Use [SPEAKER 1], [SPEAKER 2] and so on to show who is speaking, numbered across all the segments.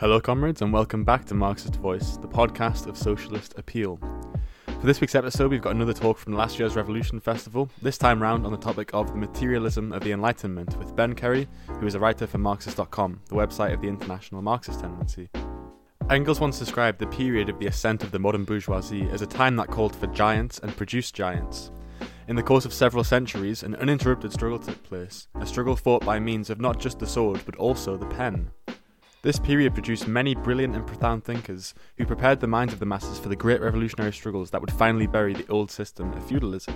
[SPEAKER 1] Hello, comrades, and welcome back to Marxist Voice, the podcast of socialist appeal. For this week's episode, we've got another talk from last year's Revolution Festival, this time round on the topic of the materialism of the Enlightenment with Ben Curry, who is a writer for Marxist.com, the website of the International Marxist Tendency. Engels once described the period of the ascent of the modern bourgeoisie as a time that called for giants and produced giants. In the course of several centuries, an uninterrupted struggle took place, a struggle fought by means of not just the sword but also the pen. This period produced many brilliant and profound thinkers who prepared the minds of the masses for the great revolutionary struggles that would finally bury the old system of feudalism.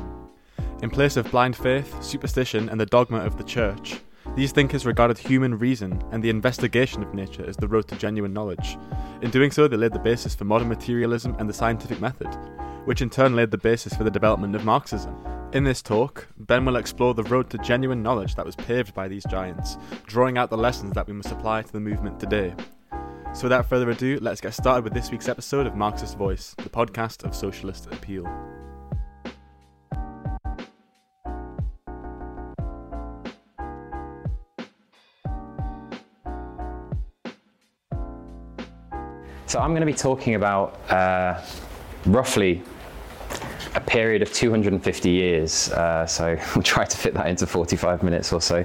[SPEAKER 1] In place of blind faith, superstition, and the dogma of the church, these thinkers regarded human reason and the investigation of nature as the road to genuine knowledge. In doing so, they laid the basis for modern materialism and the scientific method, which in turn laid the basis for the development of Marxism. In this talk, Ben will explore the road to genuine knowledge that was paved by these giants, drawing out the lessons that we must apply to the movement today. So, without further ado, let's get started with this week's episode of Marxist Voice, the podcast of socialist appeal.
[SPEAKER 2] So, I'm going to be talking about uh, roughly a period of 250 years. Uh, so we'll try to fit that into 45 minutes or so,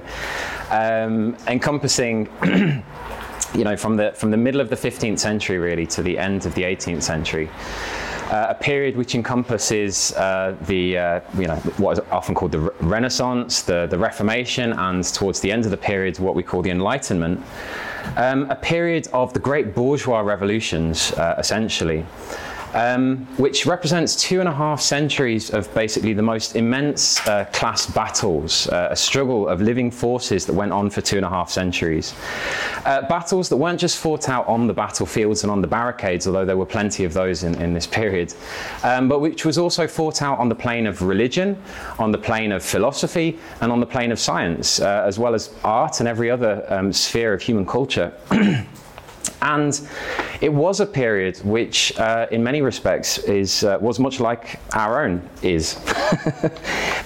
[SPEAKER 2] um, encompassing. you know, from the from the middle of the 15th century really to the end of the 18th century, uh, a period which encompasses uh, the uh, you know what is often called the Renaissance, the the Reformation, and towards the end of the period what we call the Enlightenment, um, a period of the great bourgeois revolutions, uh, essentially um, which represents two and a half centuries of basically the most immense uh, class battles, uh, a struggle of living forces that went on for two and a half centuries. Uh, battles that weren't just fought out on the battlefields and on the barricades, although there were plenty of those in, in this period, um, but which was also fought out on the plane of religion, on the plane of philosophy, and on the plane of science, uh, as well as art and every other um, sphere of human culture. And it was a period which, uh, in many respects, is, uh, was much like our own is.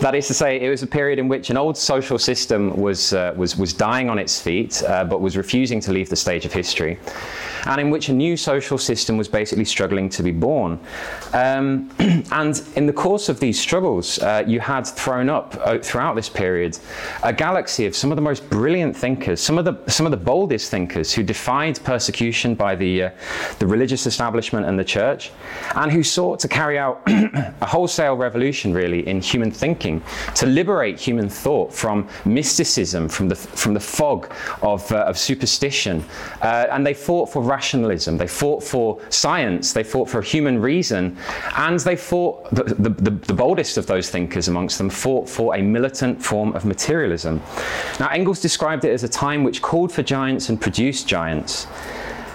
[SPEAKER 2] that is to say, it was a period in which an old social system was, uh, was, was dying on its feet, uh, but was refusing to leave the stage of history, and in which a new social system was basically struggling to be born. Um, and in the course of these struggles, uh, you had thrown up uh, throughout this period a galaxy of some of the most brilliant thinkers, some of the, some of the boldest thinkers who defied persecution by the, uh, the religious establishment and the church, and who sought to carry out a wholesale revolution, really, in human thinking, to liberate human thought from mysticism, from the, from the fog of, uh, of superstition. Uh, and they fought for rationalism, they fought for science, they fought for human reason, and they fought, the, the, the, the boldest of those thinkers amongst them, fought for a militant form of materialism. Now, Engels described it as a time which called for giants and produced giants.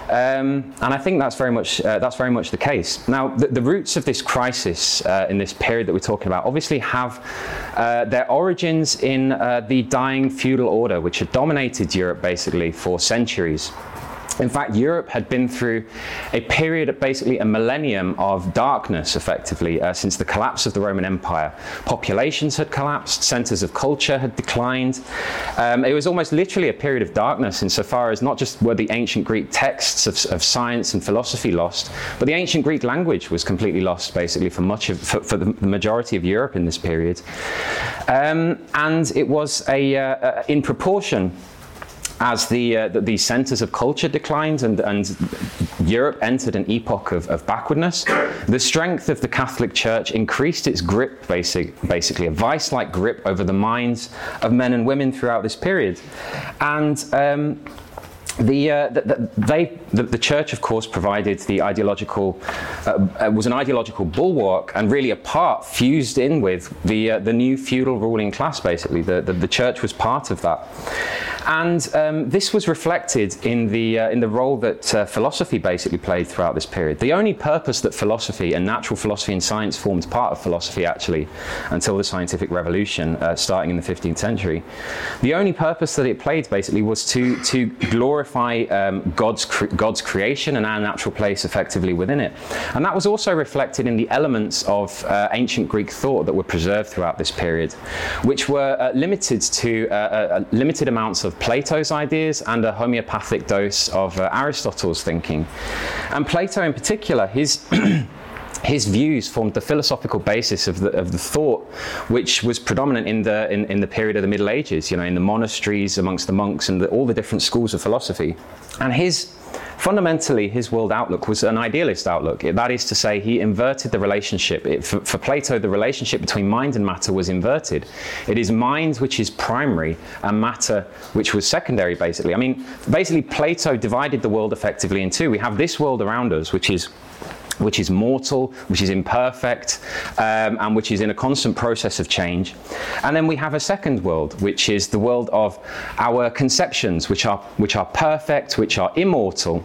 [SPEAKER 2] Um, and I think that's very much uh, that's very much the case. Now, the, the roots of this crisis uh, in this period that we're talking about obviously have uh, their origins in uh, the dying feudal order, which had dominated Europe basically for centuries. In fact, Europe had been through a period, basically a millennium of darkness, effectively, uh, since the collapse of the Roman Empire. Populations had collapsed, centers of culture had declined. Um, it was almost literally a period of darkness insofar as not just were the ancient Greek texts of, of science and philosophy lost, but the ancient Greek language was completely lost, basically, for much of, for, for the majority of Europe in this period. Um, and it was a, uh, uh, in proportion, as the, uh, the, the, centers of culture declined and, and Europe entered an epoch of, of, backwardness, the strength of the Catholic Church increased its grip, basic, basically, a vice like grip over the minds of men and women throughout this period. And um, the, uh, the, the, they, the, the, church, of course, provided the ideological, uh, uh, was an ideological bulwark and really a part fused in with the, uh, the new feudal ruling class, basically. The, the, the church was part of that. And um, this was reflected in the, uh, in the role that uh, philosophy basically played throughout this period. The only purpose that philosophy and natural philosophy and science formed part of philosophy, actually, until the scientific revolution starting in the 15th century, the only purpose that it played basically was to, to glorify glorify um, God's, cre- God's creation and our natural place effectively within it. And that was also reflected in the elements of uh, ancient Greek thought that were preserved throughout this period, which were uh, limited to uh, uh, uh limited amounts of Plato's ideas and a homeopathic dose of uh, Aristotle's thinking. And Plato, in particular, his his views formed the philosophical basis of the, of the thought which was predominant in the, in, in the period of the Middle Ages, you know, in the monasteries, amongst the monks, and the, all the different schools of philosophy. And his fundamentally, his world outlook was an idealist outlook. That is to say, he inverted the relationship. It, for, for, Plato, the relationship between mind and matter was inverted. It is mind which is primary and matter which was secondary, basically. I mean, basically, Plato divided the world effectively in two. We have this world around us, which is which is mortal, which is imperfect, um, and which is in a constant process of change. And then we have a second world, which is the world of our conceptions, which are, which are perfect, which are immortal,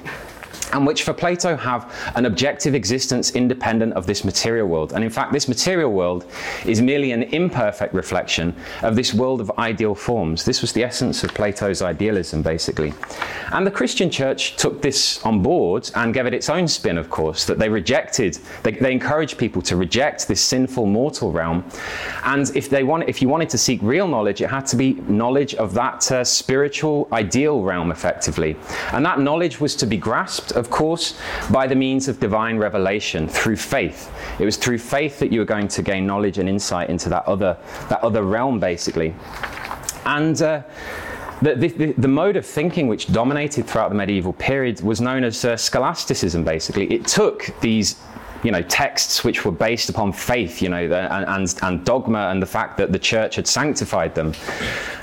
[SPEAKER 2] and which for Plato have an objective existence independent of this material world. And in fact, this material world is merely an imperfect reflection of this world of ideal forms. This was the essence of Plato's idealism, basically. And the Christian church took this on board and gave it its own spin, of course, that they rejected, they, they encouraged people to reject this sinful mortal realm. And if, they want, if you wanted to seek real knowledge, it had to be knowledge of that uh, spiritual ideal realm, effectively. And that knowledge was to be grasped of course, by the means of divine revelation through faith. It was through faith that you were going to gain knowledge and insight into that other, that other realm, basically. And uh, the, the, the, mode of thinking which dominated throughout the medieval period was known as uh, scholasticism, basically. It took these you know, texts which were based upon faith, you know, and, and, and dogma and the fact that the church had sanctified them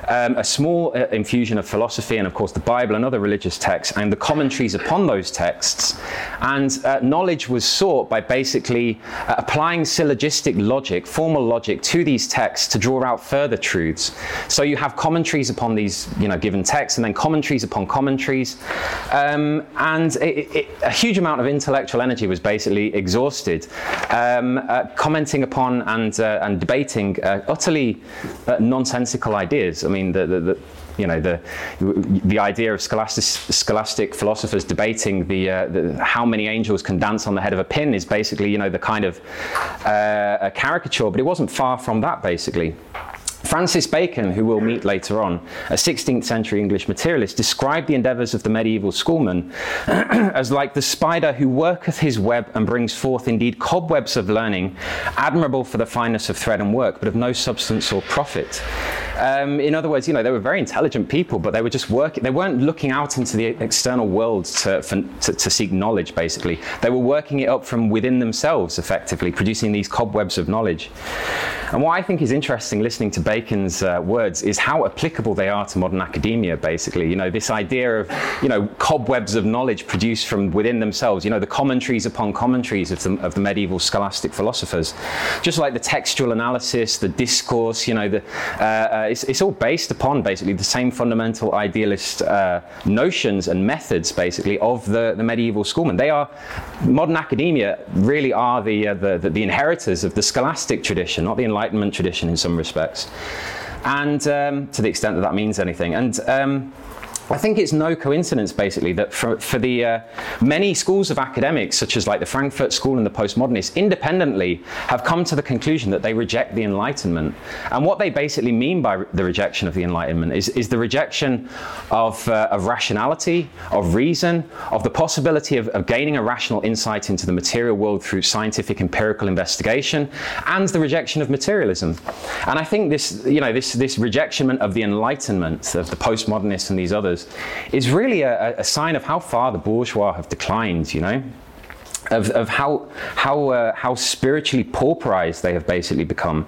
[SPEAKER 2] um, a small uh, infusion of philosophy and, of course, the Bible and other religious texts and the commentaries upon those texts. And uh, knowledge was sought by basically uh, applying syllogistic logic, formal logic, to these texts to draw out further truths. So you have commentaries upon these, you know, given texts, and then commentaries upon commentaries, um, and it, it, a huge amount of intellectual energy was basically exhausted, um, uh, commenting upon and uh, and debating uh, utterly nonsensical ideas. I mean, the, the, the you know the the idea of scholastic, scholastic philosophers debating the, uh, the, how many angels can dance on the head of a pin is basically you know the kind of uh, a caricature, but it wasn't far from that basically. Francis Bacon, who we'll meet later on, a 16th century English materialist, described the endeavours of the medieval schoolman as like the spider who worketh his web and brings forth indeed cobwebs of learning, admirable for the fineness of thread and work, but of no substance or profit. Um, in other words, you know, they were very intelligent people, but they were just working, they weren't looking out into the external world to, for, to, to seek knowledge, basically. They were working it up from within themselves, effectively, producing these cobwebs of knowledge. And what I think is interesting listening to Bacon's uh, words is how applicable they are to modern academia, basically. You know, this idea of, you know, cobwebs of knowledge produced from within themselves, you know, the commentaries upon commentaries of the, of the medieval scholastic philosophers. Just like the textual analysis, the discourse, you know, the, uh, uh, it's, it's, all based upon basically the same fundamental idealist uh, notions and methods, basically, of the, the medieval schoolmen. They are, modern academia really are the, uh, the, the, the inheritors of the scholastic tradition, not the enlightenment Enlightenment tradition in some respects. And um, to the extent that that means anything. And um, I think it's no coincidence, basically, that for, for the uh, many schools of academics, such as like the Frankfurt School and the postmodernists, independently have come to the conclusion that they reject the Enlightenment. And what they basically mean by the rejection of the Enlightenment is, is the rejection of, uh, of rationality, of reason, of the possibility of, of gaining a rational insight into the material world through scientific empirical investigation, and the rejection of materialism. And I think this, you know, this, this rejection of the Enlightenment, of the postmodernists and these others, is really a, a sign of how far the bourgeois have declined, you know? Of, of how, how, uh, how spiritually pauperized they have basically become.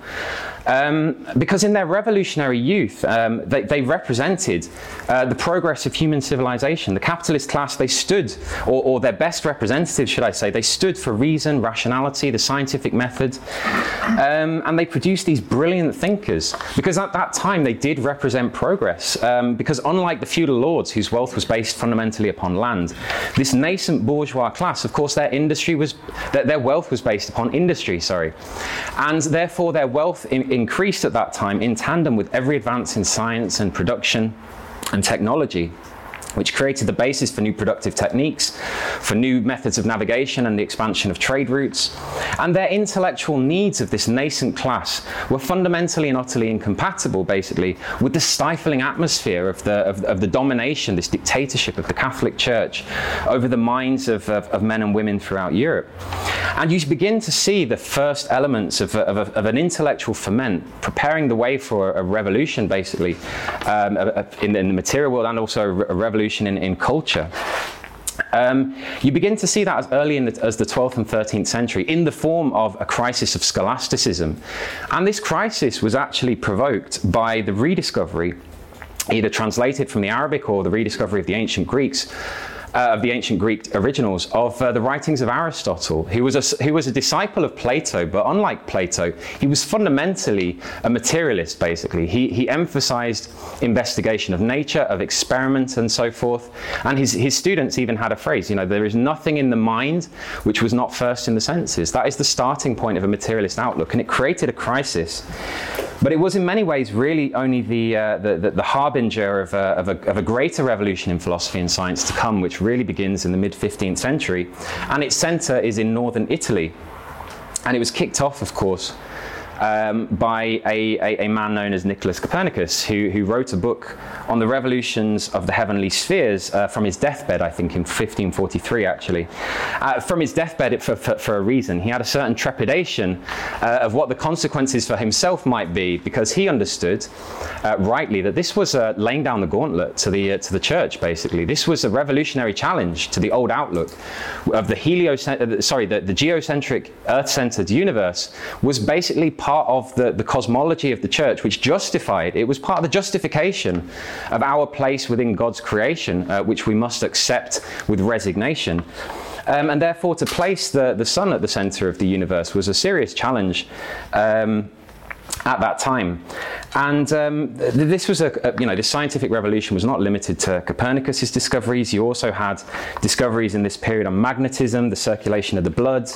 [SPEAKER 2] Um, because in their revolutionary youth, um, they, they, represented uh, the progress of human civilization. The capitalist class, they stood, or, or, their best representatives, should I say, they stood for reason, rationality, the scientific method, um, and they produced these brilliant thinkers. Because at that time, they did represent progress. Um, because unlike the feudal lords, whose wealth was based fundamentally upon land, this nascent bourgeois class, of course, their industry was, their, their wealth was based upon industry, sorry, and therefore their wealth in, increased at that time in tandem with every advance in science and production and technology. Which created the basis for new productive techniques, for new methods of navigation and the expansion of trade routes. And their intellectual needs of this nascent class were fundamentally and utterly incompatible, basically, with the stifling atmosphere of the, of, of the domination, this dictatorship of the Catholic Church over the minds of, of, of, men and women throughout Europe. And you begin to see the first elements of, of an intellectual ferment preparing the way for a revolution, basically, um, in, in the material world and also a revolution in, in culture. Um, you begin to see that as early the, as the 12th and 13th century in the form of a crisis of scholasticism. And this crisis was actually provoked by the rediscovery, either translated from the Arabic or the rediscovery of the ancient Greeks, uh, of the ancient Greek originals of uh, the writings of Aristotle, who was, a, who was a disciple of Plato, but unlike Plato, he was fundamentally a materialist, basically. He, he emphasized investigation of nature, of experiment, and so forth. And his, his students even had a phrase, you know, there is nothing in the mind which was not first in the senses. That is the starting point of a materialist outlook, and it created a crisis but it was in many ways really only the, uh, the, the, the, harbinger of a, of, a, of a greater revolution in philosophy and science to come, which really begins in the mid 15th century. And its centre is in northern Italy. And it was kicked off, of course, um, by a, a, a, man known as Nicholas Copernicus, who, who wrote a book on the revolutions of the heavenly spheres uh, from his deathbed, I think in 1543 actually. Uh, from his deathbed for, for, for, a reason. He had a certain trepidation uh, of what the consequences for himself might be because he understood uh, rightly that this was uh, laying down the gauntlet to the, uh, to the church basically. This was a revolutionary challenge to the old outlook of the heliocent- sorry, the, the geocentric earth-centered universe was basically part of the, the cosmology of the church which justified, it was part of the justification of our place within God's creation, uh, which we must accept with resignation. Um, and therefore, to place the, the sun at the center of the universe was a serious challenge. Um, at that time. And um, this was a, a, you know, the scientific revolution was not limited to Copernicus's discoveries. You also had discoveries in this period on magnetism, the circulation of the blood,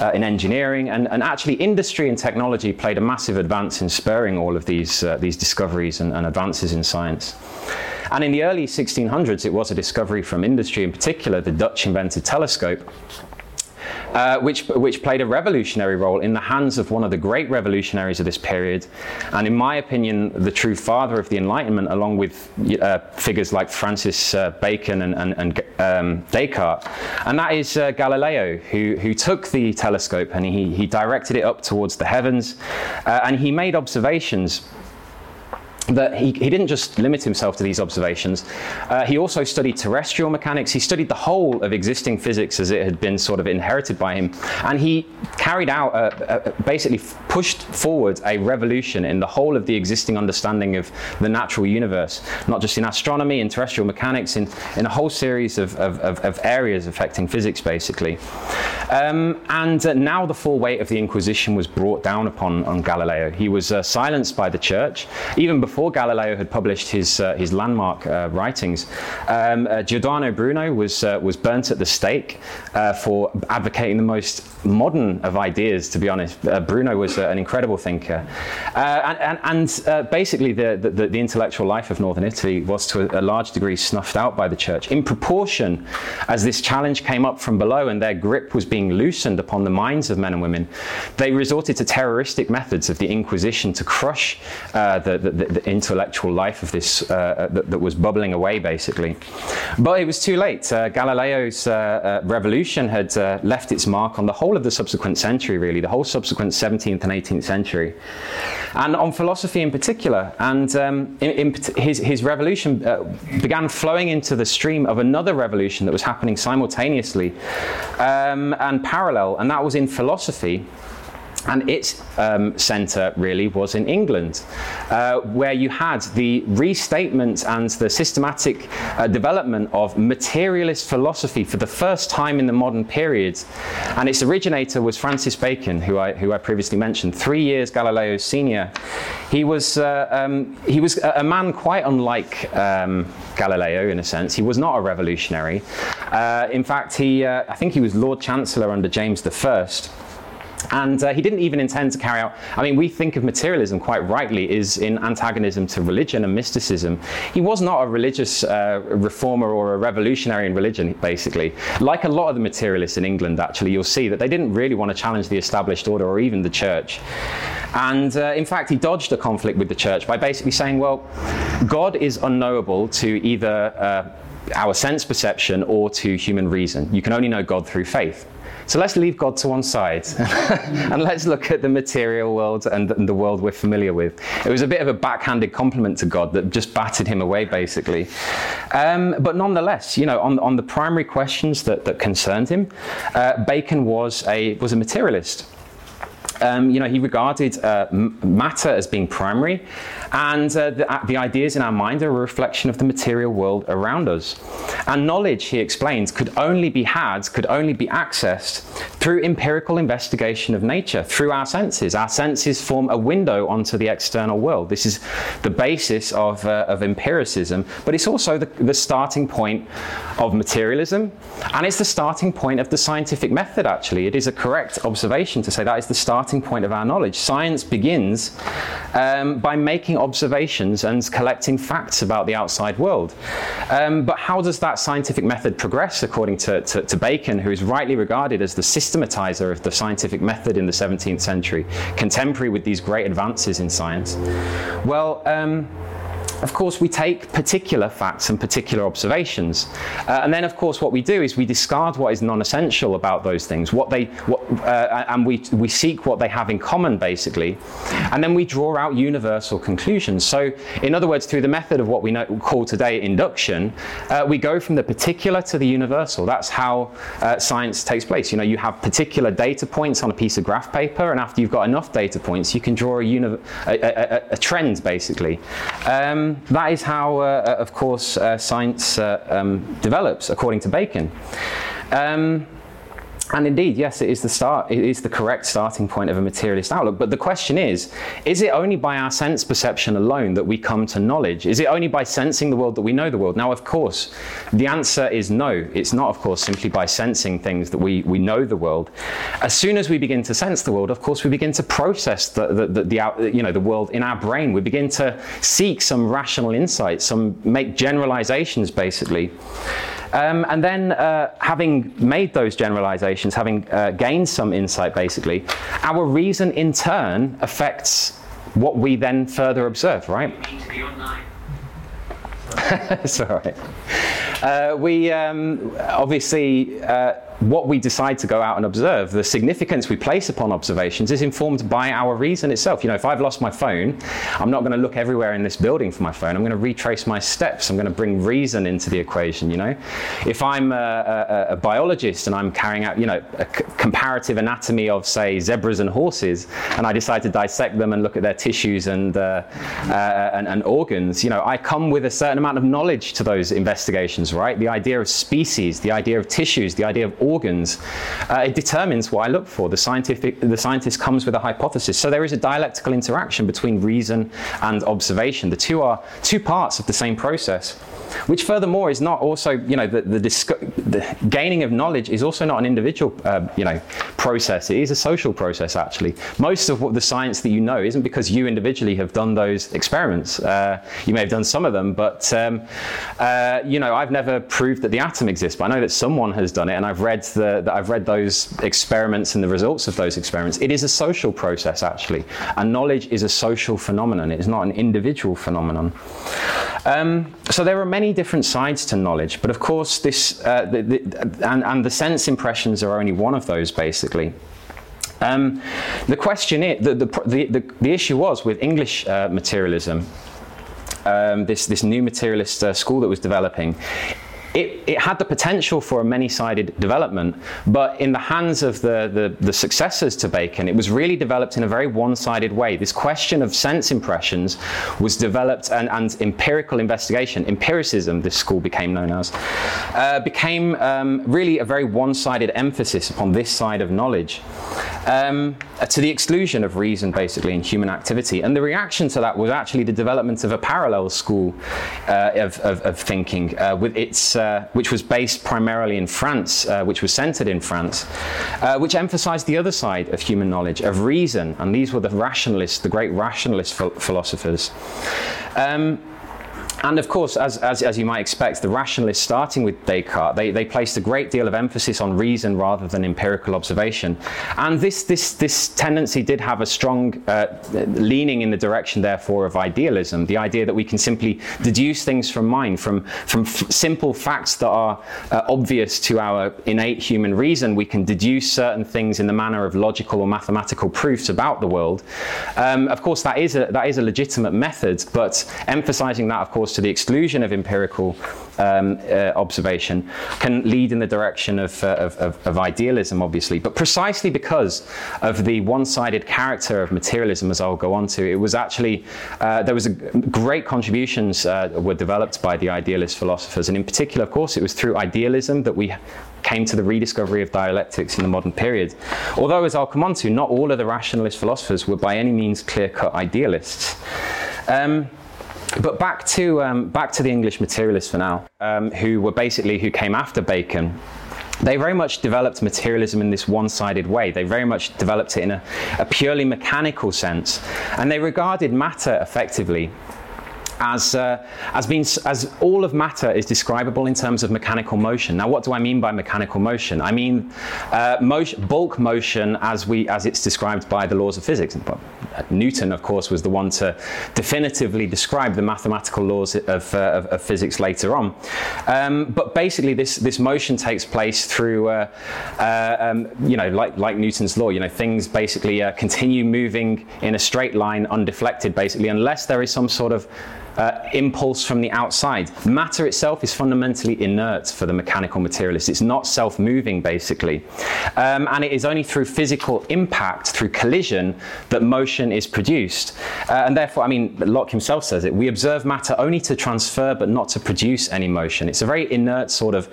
[SPEAKER 2] uh, in engineering, and, and, actually industry and technology played a massive advance in spurring all of these, uh, these discoveries and, and advances in science. And in the early 1600s, it was a discovery from industry, in particular, the Dutch invented telescope, uh, which, which played a revolutionary role in the hands of one of the great revolutionaries of this period, and in my opinion, the true father of the Enlightenment, along with uh, figures like Francis uh, Bacon and, and, and um, Descartes. And that is uh, Galileo, who, who took the telescope and he, he directed it up towards the heavens, uh, and he made observations that he, he didn't just limit himself to these observations. Uh, he also studied terrestrial mechanics. He studied the whole of existing physics as it had been sort of inherited by him. And he carried out, a, a, basically pushed forward a revolution in the whole of the existing understanding of the natural universe, not just in astronomy, in terrestrial mechanics, in, in a whole series of, of, of areas affecting physics, basically. Um, and uh, now the full weight of the Inquisition was brought down upon on Galileo. He was uh, silenced by the church, even before before Galileo had published his, uh, his landmark uh, writings, um, uh, Giordano Bruno was, uh, was burnt at the stake uh, for advocating the most modern of ideas, to be honest. Uh, Bruno was an incredible thinker. and, and, and basically, the, the, the, intellectual life of northern Italy was to a, large degree snuffed out by the church. In proportion as this challenge came up from below and their grip was being loosened upon the minds of men and women, they resorted to terroristic methods of the Inquisition to crush the, the, the, intellectual life of this uh, uh, that, that, was bubbling away, basically. But it was too late. Uh, Galileo's uh, uh revolution had left its mark on the whole of the subsequent century, really, the whole subsequent 17th and 18th century, and on philosophy in particular. And um, in, in his, his revolution began flowing into the stream of another revolution that was happening simultaneously um, and parallel, and that was in philosophy and its um, centre really was in England, uh, where you had the restatement and the systematic uh, development of materialist philosophy for the first time in the modern period. And its originator was Francis Bacon, who I, who I previously mentioned, three years Galileo's senior. He was, uh, um, he was a, man quite unlike um, Galileo in a sense. He was not a revolutionary. Uh, in fact, he, uh, I think he was Lord Chancellor under James I. And uh, he didn't even intend to carry out, I mean, we think of materialism quite rightly is in antagonism to religion and mysticism. He was not a religious uh, reformer or a revolutionary in religion, basically. Like a lot of the materialists in England, actually, you'll see that they didn't really want to challenge the established order or even the church. And uh, in fact, he dodged a conflict with the church by basically saying, well, God is unknowable to either uh, our sense perception or to human reason. You can only know God through faith. So let's leave God to one side and let's look at the material world and the, world we're familiar with. It was a bit of a backhanded compliment to God that just batted him away, basically. Um, but nonetheless, you know, on, on the primary questions that, that concerned him, uh, Bacon was a, was a materialist. Um, you know, he regarded uh, matter as being primary, and uh, the, uh, the, ideas in our mind are a reflection of the material world around us. And knowledge, he explains, could only be had, could only be accessed through empirical investigation of nature, through our senses. Our senses form a window onto the external world. This is the basis of, uh, of empiricism, but it's also the, the starting point of materialism, and it's the starting point of the scientific method, actually. It is a correct observation to say that is the starting point of our knowledge. Science begins um, by making observations and collecting facts about the outside world. Um, but how does that scientific method progress, according to, to, to, Bacon, who is rightly regarded as the systematizer of the scientific method in the 17th century, contemporary with these great advances in science? Well, um, of course, we take particular facts and particular observations. Uh, and then, of course, what we do is we discard what is non essential about those things, what they, what, uh, and we, we seek what they have in common, basically. And then we draw out universal conclusions. So, in other words, through the method of what we know, call today induction, uh, we go from the particular to the universal. That's how uh, science takes place. You know, you have particular data points on a piece of graph paper, and after you've got enough data points, you can draw a, uni- a, a, a trend, basically. Um, that is how, uh, uh, of course, uh, science um, develops, according to Bacon. Um, and indeed, yes, it is the start. It is the correct starting point of a materialist outlook. But the question is: Is it only by our sense perception alone that we come to knowledge? Is it only by sensing the world that we know the world? Now, of course, the answer is no. It's not, of course, simply by sensing things that we, we know the world. As soon as we begin to sense the world, of course, we begin to process the, the, the, the you know the world in our brain. We begin to seek some rational insight, some make generalizations, basically. Um, and then, uh, having made those generalizations, having uh, gained some insight basically, our reason in turn affects what we then further observe, right? it's all right. Uh, we um, obviously uh, what we decide to go out and observe, the significance we place upon observations is informed by our reason itself. You know, if I've lost my phone, I'm not going to look everywhere in this building for my phone. I'm going to retrace my steps. I'm going to bring reason into the equation, you know. If I'm a, a, a biologist and I'm carrying out, you know, a c- comparative anatomy of, say, zebras and horses, and I decide to dissect them and look at their tissues and, uh, uh, and, and organs, you know, I come with a certain amount of knowledge to those investigations, right? The idea of species, the idea of tissues, the idea of organs, uh, it determines what I look for. The, scientific, the scientist comes with a hypothesis. So there is a dialectical interaction between reason and observation. The two are two parts of the same process which furthermore is not also, you know, the, the, the gaining of knowledge is also not an individual, uh, you know, process. It is a social process, actually. Most of what the science that you know isn't because you individually have done those experiments. Uh, you may have done some of them, but, um, uh, you know, I've never proved that the atom exists, but I know that someone has done it, and I've read, the, that I've read those experiments and the results of those experiments. It is a social process, actually, and knowledge is a social phenomenon. It is not an individual phenomenon. Um, so there are many different sides to knowledge, but of course, this uh, the, the, and, and the sense impressions are only one of those, basically. Um, the question is, the, the, the, the, issue was with English uh, materialism, um, this, this new materialist uh, school that was developing, it, it had the potential for a many-sided development, but in the hands of the, the, the successors to Bacon, it was really developed in a very one-sided way. This question of sense impressions was developed and, and empirical investigation, empiricism, this school became known as, uh, became um, really a very one-sided emphasis upon this side of knowledge. Um, to the exclusion of reason, basically, in human activity. And the reaction to that was actually the development of a parallel school uh, of, of, of, thinking, uh, with its uh, which was based primarily in France, uh, which was centered in France, uh, which emphasized the other side of human knowledge, of reason, and these were the rationalists, the great rationalist ph- philosophers. Um, and of course, as, as, as, you might expect, the rationalists, starting with Descartes, they, they placed a great deal of emphasis on reason rather than empirical observation. And this, this, this tendency did have a strong uh, leaning in the direction, therefore, of idealism the idea that we can simply deduce things from mind, from, from f- simple facts that are uh, obvious to our innate human reason. We can deduce certain things in the manner of logical or mathematical proofs about the world. Um, of course, that is, a, that is a legitimate method, but emphasizing that, of course, to the exclusion of empirical um, uh, observation can lead in the direction of, uh, of, of, of, idealism, obviously. But precisely because of the one sided character of materialism, as I'll go on to, it was actually, uh, there was a great contributions uh, were developed by the idealist philosophers. And in particular, of course, it was through idealism that we came to the rediscovery of dialectics in the modern period. Although, as I'll come on to, not all of the rationalist philosophers were by any means clear cut idealists. Um, but back to um, back to the English materialists for now, um, who were basically who came after Bacon. They very much developed materialism in this one-sided way. They very much developed it in a, a purely mechanical sense, and they regarded matter effectively as, uh, as, being, as all of matter is describable in terms of mechanical motion. Now, what do I mean by mechanical motion? I mean uh, motion, bulk motion as, we, as it's described by the laws of physics. Newton, of course, was the one to definitively describe the mathematical laws of, uh, of, of physics later on. Um, but basically, this, this motion takes place through, uh, uh, um, you know, like, like Newton's law, you know, things basically uh, continue moving in a straight line undeflected, basically, unless there is some sort of uh, impulse from the outside. Matter itself is fundamentally inert for the mechanical materialist. It's not self moving, basically. Um, and it is only through physical impact, through collision, that motion is produced. Uh, and therefore, I mean, Locke himself says it we observe matter only to transfer, but not to produce any motion. It's a very inert sort of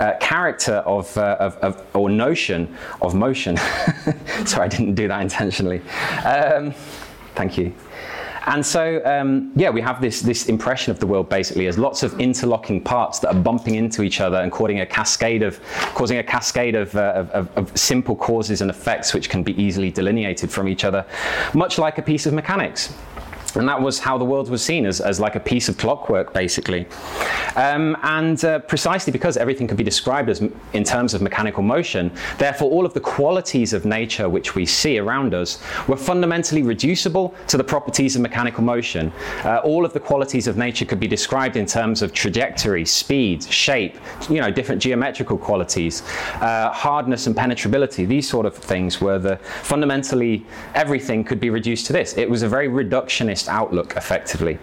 [SPEAKER 2] uh, character of, uh, of, of, or notion of motion. Sorry, I didn't do that intentionally. Um, thank you. And so, um, yeah, we have this, this impression of the world basically as lots of interlocking parts that are bumping into each other and causing a cascade of, causing a cascade of, uh, of, of simple causes and effects which can be easily delineated from each other, much like a piece of mechanics. And that was how the world was seen as, as like a piece of clockwork, basically. Um, and uh, precisely because everything could be described as in terms of mechanical motion, therefore all of the qualities of nature which we see around us were fundamentally reducible to the properties of mechanical motion. Uh, all of the qualities of nature could be described in terms of trajectory, speed, shape, you know, different geometrical qualities, uh, hardness and penetrability. These sort of things were the fundamentally everything could be reduced to this. It was a very reductionist outlook effectively.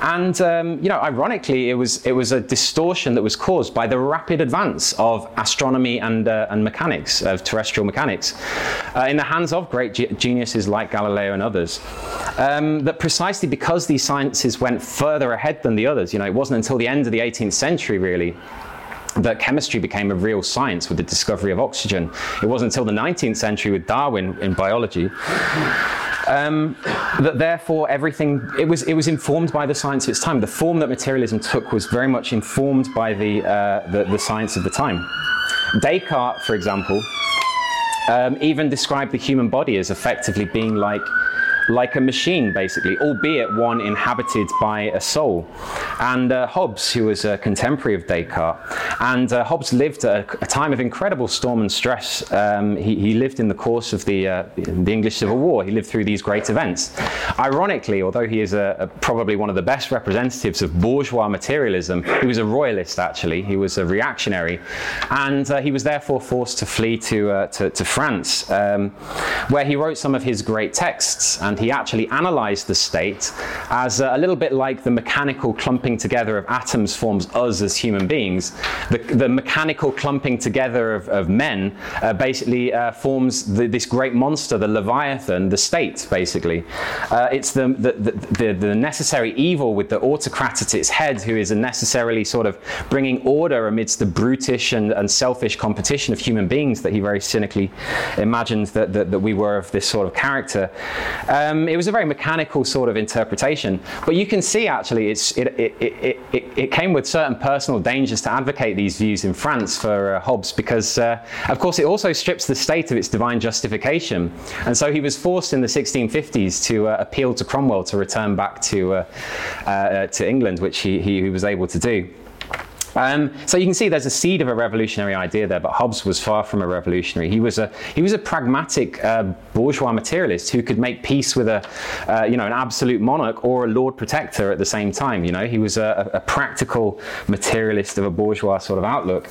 [SPEAKER 2] And um, you know, ironically, it was it was a distortion that was caused by the rapid advance of astronomy and uh, and mechanics of terrestrial mechanics uh, in the hands of great ge- geniuses like Galileo and others. Um, that precisely because these sciences went further ahead than the others, you know, it wasn't until the end of the 18th century really that chemistry became a real science with the discovery of oxygen. It wasn't until the 19th century with Darwin in biology um, that therefore everything it was it was informed by the science of its time. The form that materialism took was very much informed by the uh, the, the, science of the time. Descartes, for example, um, even described the human body as effectively being like like a machine, basically, albeit one inhabited by a soul. And uh, Hobbes, who was a contemporary of Descartes, and uh, Hobbes lived a, a, time of incredible storm and stress. Um, he, he, lived in the course of the, uh, the English Civil War. He lived through these great events. Ironically, although he is a, a, probably one of the best representatives of bourgeois materialism, he was a royalist actually. He was a reactionary, and uh, he was therefore forced to flee to, uh, to, to, France, um, where he wrote some of his great texts. And and he actually analyzed the state as a little bit like the mechanical clumping together of atoms forms us as human beings. The, the mechanical clumping together of, of men uh, basically uh, forms the, this great monster, the Leviathan, the state, basically. Uh, it's the, the, the, the necessary evil with the autocrat at its head who is necessarily sort of bringing order amidst the brutish and, and selfish competition of human beings that he very cynically imagined that, that, that we were of this sort of character. Uh, Um, it was a very mechanical sort of interpretation, but you can see actually it, it, it, it came with certain personal dangers to advocate these views in France for uh, Hobbes because, uh, of course, it also strips the state of its divine justification. And so he was forced in the 1650s to uh, appeal to Cromwell to return back to, uh, uh, to England, which he, he was able to do. Um, so you can see there's a seed of a revolutionary idea there, but Hobbes was far from a revolutionary. He was a he was a pragmatic uh, bourgeois materialist who could make peace with a uh, you know an absolute monarch or a lord protector at the same time. You know he was a, a practical materialist of a bourgeois sort of outlook.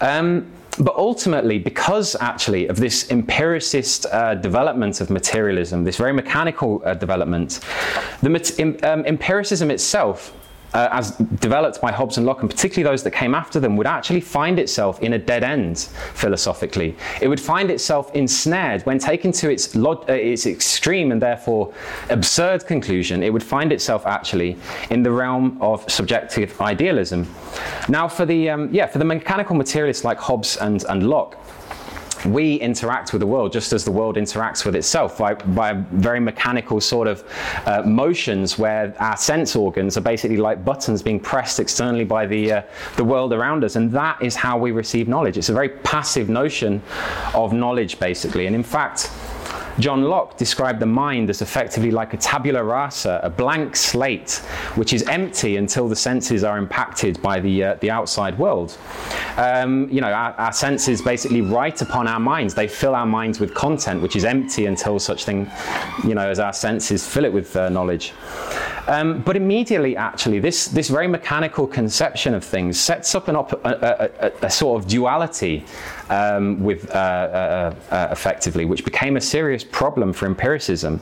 [SPEAKER 2] Um, but ultimately, because actually of this empiricist uh, development of materialism, this very mechanical uh, development, the um, empiricism itself uh, as developed by Hobbes and Locke, and particularly those that came after them, would actually find itself in a dead end philosophically. It would find itself ensnared when taken to its, log- uh, its extreme and therefore absurd conclusion. It would find itself actually in the realm of subjective idealism. Now, for the um, yeah, for the mechanical materialists like Hobbes and, and Locke, we interact with the world just as the world interacts with itself by, by very mechanical sort of uh, motions where our sense organs are basically like buttons being pressed externally by the, uh, the world around us. And that is how we receive knowledge. It's a very passive notion of knowledge, basically. And in fact, John Locke described the mind as effectively like a tabula rasa, a blank slate, which is empty until the senses are impacted by the, uh, the outside world. Um, you know, our, our, senses basically write upon our minds. They fill our minds with content, which is empty until such thing, you know, as our senses fill it with uh, knowledge. Um, but immediately, actually, this, this very mechanical conception of things sets up an op- a, a, a, a sort of duality um, with uh, uh, uh, effectively, which became a serious problem for empiricism.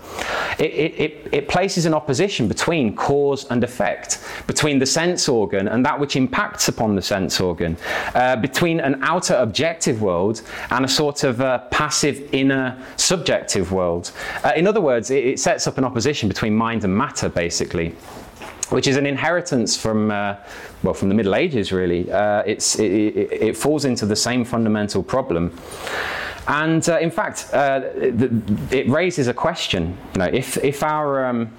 [SPEAKER 2] It, it, it, places an opposition between cause and effect, between the sense organ and that which impacts upon the sense organ, uh, between an outer objective world and a sort of uh, passive inner subjective world. Uh, in other words, it, it sets up an opposition between mind and matter, basically which is an inheritance from, uh, well, from the Middle Ages, really. Uh, it, it, it, falls into the same fundamental problem. And uh, in fact, uh, it raises a question. You know, if, if our. Um,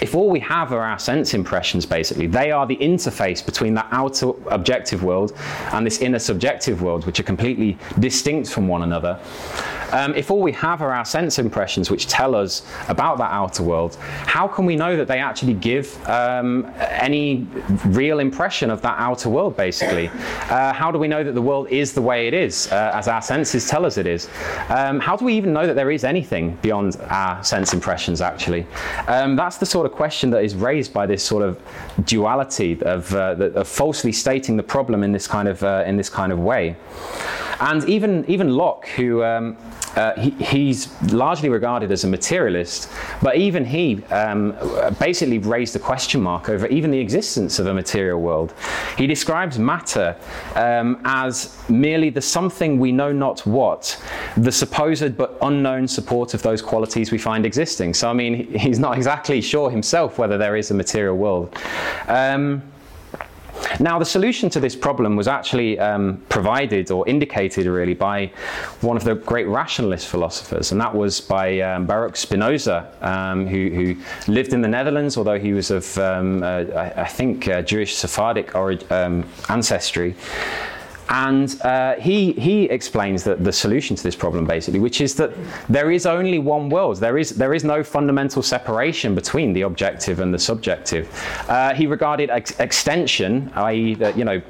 [SPEAKER 2] if all we have are our sense impressions, basically, they are the interface between that outer objective world and this inner subjective world, which are completely distinct from one another. Um, if all we have are our sense impressions which tell us about that outer world, how can we know that they actually give um, any real impression of that outer world, basically? Uh, how do we know that the world is the way it is, uh, as our senses tell us it is? Um, how do we even know that there is anything beyond our sense impressions, actually? Um, that's the sort of question that is raised by this sort of duality of, uh, of falsely stating the problem in this kind of, uh, in this kind of way. And even, even Locke, who um, uh, he, he's largely regarded as a materialist, but even he um, basically raised a question mark over even the existence of a material world. He describes matter um, as merely the something we know not what, the supposed but unknown support of those qualities we find existing. So, I mean, he's not exactly sure himself whether there is a material world. Um, now, the solution to this problem was actually um, provided or indicated really by one of the great rationalist philosophers, and that was by um, Baruch Spinoza, um, who, who, lived in the Netherlands, although he was of, um, uh, I, I, think, uh, Jewish Sephardic um, ancestry. And uh, he, he explains that the solution to this problem, basically, which is that there is only one world. There is, there is no fundamental separation between the objective and the subjective. Uh, he regarded ex- extension, i.e., the, you know,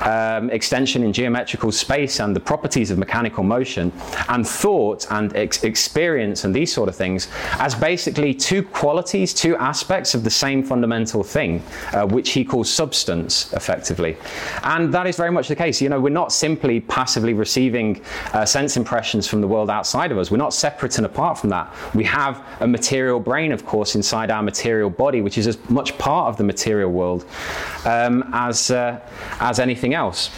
[SPEAKER 2] um, extension in geometrical space and the properties of mechanical motion, and thought and ex- experience and these sort of things, as basically two qualities, two aspects of the same fundamental thing, uh, which he calls substance, effectively. And that is very much the case. You know, we're not simply passively receiving uh, sense impressions from the world outside of us. We're not separate and apart from that. We have a material brain, of course, inside our material body, which is as much part of the material world um, as, uh, as anything else.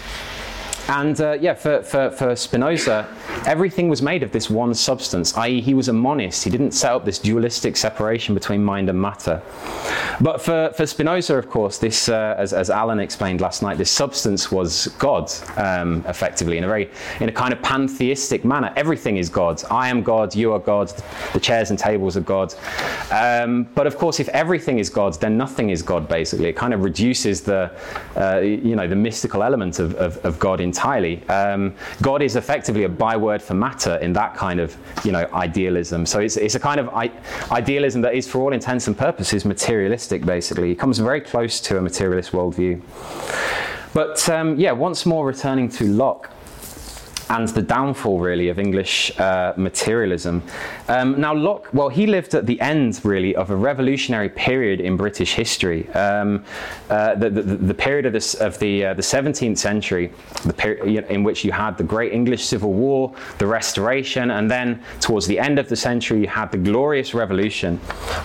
[SPEAKER 2] And uh, yeah, for, for, for Spinoza, everything was made of this one substance, i.e., he was a monist. He didn't set up this dualistic separation between mind and matter. But for, for Spinoza, of course, this, uh, as, as Alan explained last night, this substance was God, um, effectively, in a very, in a kind of pantheistic manner. Everything is God. I am God, you are God, the chairs and tables are God. Um, but of course, if everything is God, then nothing is God, basically. It kind of reduces the, uh, you know, the mystical element of, of, of God in entirely. Um, God is effectively a byword for matter in that kind of, you know, idealism. So it's, it's a kind of I- idealism that is, for all intents and purposes, materialistic. Basically, it comes very close to a materialist worldview. But um, yeah, once more returning to Locke and the downfall, really, of English uh, materialism. Um, now, Locke, well, he lived at the end, really, of a revolutionary period in British history. Um, uh, the, the, the, period of, this, of the, uh, the 17th century, the period in which you had the Great English Civil War, the Restoration, and then towards the end of the century, you had the Glorious Revolution,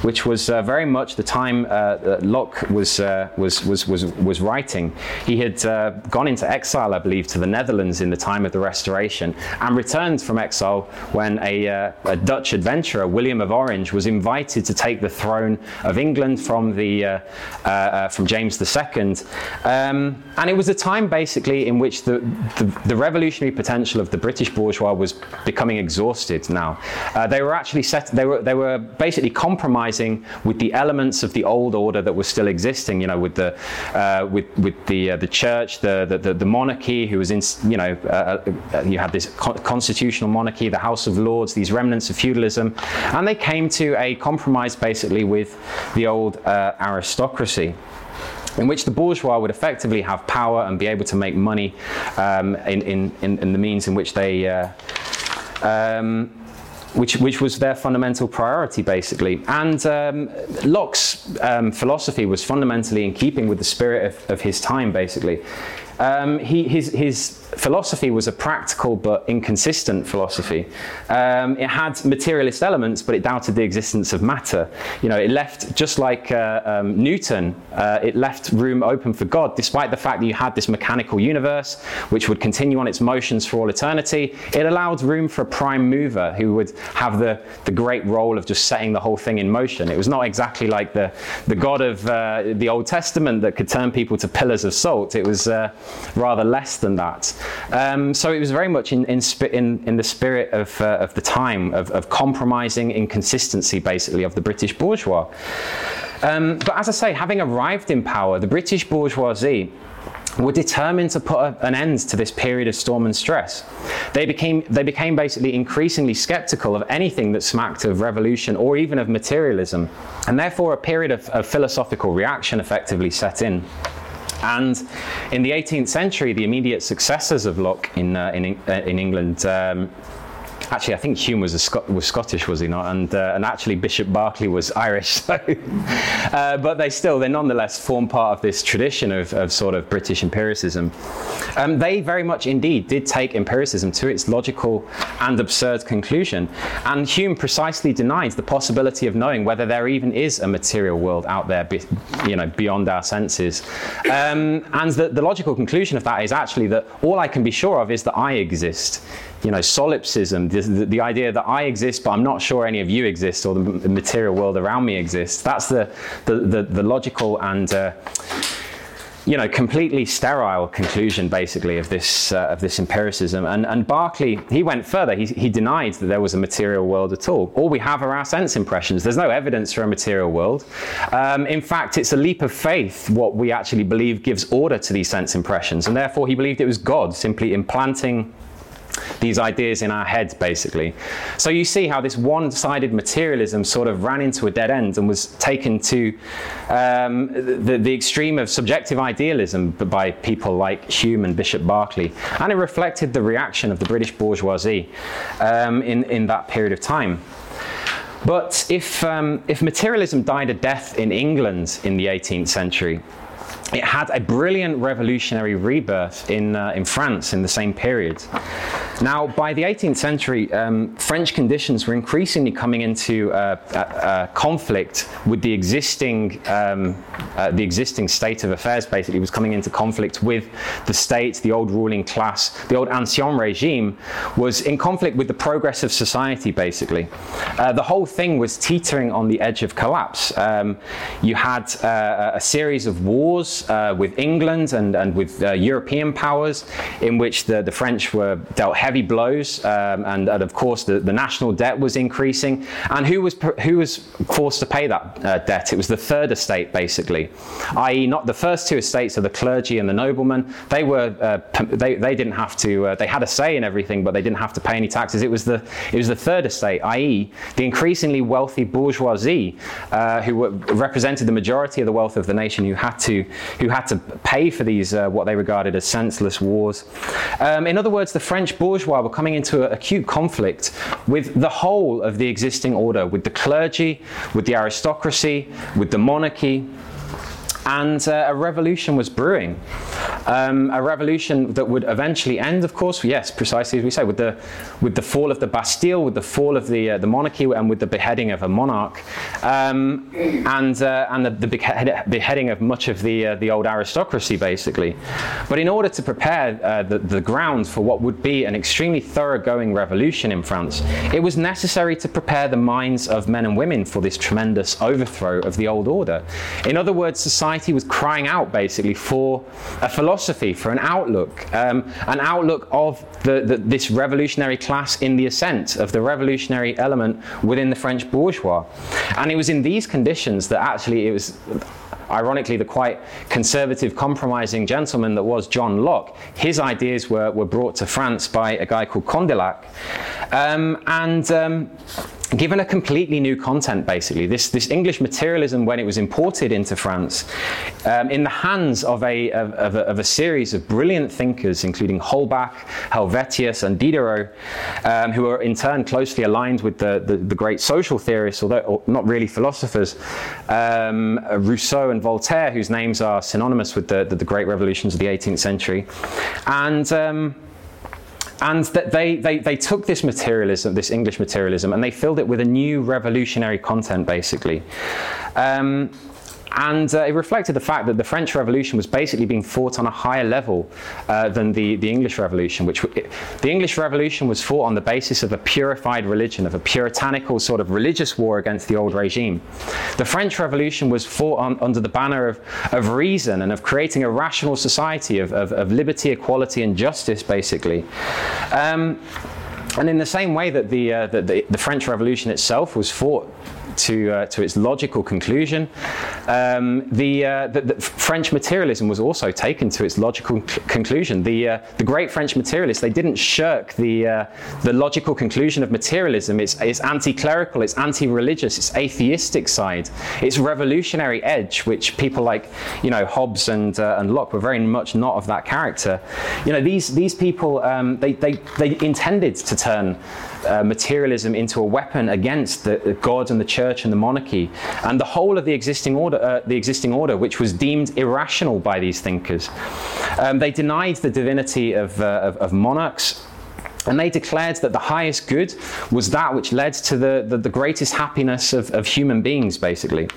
[SPEAKER 2] which was uh, very much the time uh, Locke was, uh, was, was, was, was writing. He had gone into exile, I believe, to the Netherlands in the time of the Restoration, and returned from exile when a, a Dutch adventurer, William of Orange, was invited to take the throne of England from, the, uh, uh, uh from James II. Um, and it was a time basically in which the, the, the, revolutionary potential of the British bourgeois was becoming exhausted now. Uh, they were actually set, they were, they were basically compromising with the elements of the old order that was still existing, you know, with the, uh, with, with the, uh, the church, the, the, the, monarchy, who was in, you know, you had this constitutional monarchy, the House of Lords, these remnants of feudalism feudalism, and they came to a compromise basically with the old uh, aristocracy in which the bourgeois would effectively have power and be able to make money um, in, in, in, the means in which they. Uh, um, which, which was their fundamental priority, basically. And um, Locke's um, philosophy was fundamentally in keeping with the spirit of, of his time, basically. Um, he, his, his philosophy was a practical but inconsistent philosophy. Um, it had materialist elements, but it doubted the existence of matter. You know, it left, just like uh, um, Newton, uh, it left room open for God, despite the fact that you had this mechanical universe which would continue on its motions for all eternity. It allowed room for a prime mover who would have the, the great role of just setting the whole thing in motion. It was not exactly like the, the God of uh, the Old Testament that could turn people to pillars of salt. It was uh, rather less than that. Um, so it was very much in, in, in, in the spirit of, uh, of the time, of, of, compromising inconsistency, basically, of the British bourgeois. Um, but as I say, having arrived in power, the British bourgeoisie were determined to put an end to this period of storm and stress. They became, they became basically increasingly skeptical of anything that smacked of revolution or even of materialism, and therefore a period of, of philosophical reaction effectively set in. And in the 18th century, the immediate successors of Locke in, uh, in, uh, in England um, Actually, I think Hume was, Scot- was Scottish, was he not? And, uh, and actually, Bishop Berkeley was Irish. So, uh, but they still, they nonetheless form part of this tradition of, of sort of British empiricism. Um, they very much indeed did take empiricism to its logical and absurd conclusion. And Hume precisely denies the possibility of knowing whether there even is a material world out there, be, you know, beyond our senses. Um, and the, the logical conclusion of that is actually that all I can be sure of is that I exist you know, solipsism, the, the, the, idea that I exist, but I'm not sure any of you exist or the material world around me exists. That's the, the, the, the logical and, uh, you know, completely sterile conclusion, basically, of this, uh, of this empiricism. And, and Berkeley, he went further. He, he denied that there was a material world at all. All we have are our sense impressions. There's no evidence for a material world. Um, in fact, it's a leap of faith what we actually believe gives order to these sense impressions. And therefore, he believed it was God simply implanting these ideas in our heads, basically. So you see how this one sided materialism sort of ran into a dead end and was taken to um, the, the extreme of subjective idealism by people like Hume and Bishop Berkeley. And it reflected the reaction of the British bourgeoisie um, in, in that period of time. But if, um, if materialism died a death in England in the 18th century, it had a brilliant revolutionary rebirth in, uh, in France in the same period. Now, by the 18th century, um, French conditions were increasingly coming into uh, conflict with the existing, um, uh, the existing state of affairs. Basically, was coming into conflict with the state, the old ruling class, the old ancien regime, was in conflict with the progress of society. Basically, uh, the whole thing was teetering on the edge of collapse. Um, you had uh, a series of wars uh, with England and, and with European powers, in which the, the French were dealt heavy heavy blows, um, and, and, of course the, the, national debt was increasing. And who was who was forced to pay that uh, debt? It was the third estate, basically, i.e., not the first two estates of the clergy and the noblemen. They were uh, they, they didn't have to uh, they had a say in everything, but they didn't have to pay any taxes. It was the it was the third estate, i.e., the increasingly wealthy bourgeoisie uh, who were, represented the majority of the wealth of the nation, who had to who had to pay for these uh, what they regarded as senseless wars. Um, in other words, the French bourgeois were coming into acute conflict with the whole of the existing order, with the clergy, with the aristocracy, with the monarchy, and uh, a revolution was brewing. Um, a revolution that would eventually end, of course, yes, precisely as we say, with the, with the fall of the Bastille, with the fall of the, uh, the monarchy, and with the beheading of a monarch, um, and, uh, and the, the beheading of much of the, uh, the old aristocracy, basically. But in order to prepare uh, the, the ground for what would be an extremely thoroughgoing revolution in France, it was necessary to prepare the minds of men and women for this tremendous overthrow of the old order. In other words, society society was crying out basically for a philosophy, for an outlook, um, an outlook of the, the, this revolutionary class in the ascent, of the revolutionary element within the French bourgeois. And it was in these conditions that actually it was ironically, the quite conservative, compromising gentleman that was John Locke, his ideas were, were brought to France by a guy called Condillac. Um, and um, given a completely new content, basically. This, this English materialism, when it was imported into France, um, in the hands of a, of, of, a, of a, series of brilliant thinkers, including Holbach, Helvetius, and Diderot, um, who are in turn closely aligned with the, the, the great social theorists, although not really philosophers, um, Rousseau and Voltaire, whose names are synonymous with the, the, the great revolutions of the 18th century. And um, and that they, they, they took this materialism, this English materialism, and they filled it with a new revolutionary content, basically. Um, and uh, it reflected the fact that the French Revolution was basically being fought on a higher level uh, than the, the English Revolution, which it, the English Revolution was fought on the basis of a purified religion, of a puritanical sort of religious war against the old regime. The French Revolution was fought on, under the banner of, of reason and of creating a rational society of, of, of liberty, equality, and justice, basically. Um, and in the same way that the, uh, the, the, French Revolution itself was fought to, uh, to its logical conclusion. Um, the, uh, the, the, French materialism was also taken to its logical conclusion. The, uh, the great French materialists, they didn't shirk the, uh, the logical conclusion of materialism. It's, it's anti-clerical, it's anti-religious, it's atheistic side, its revolutionary edge, which people like, you know, Hobbes and, uh, and Locke were very much not of that character. You know, these, these people, um, they, they, they intended to turn uh, materialism into a weapon against the, the, God and the church and the monarchy and the whole of the existing order, uh, the existing order, which was deemed irrational by these thinkers. Um, they denied the divinity of, uh, of, of monarchs and they declared that the highest good was that which led to the, the, the greatest happiness of, of, human beings, basically.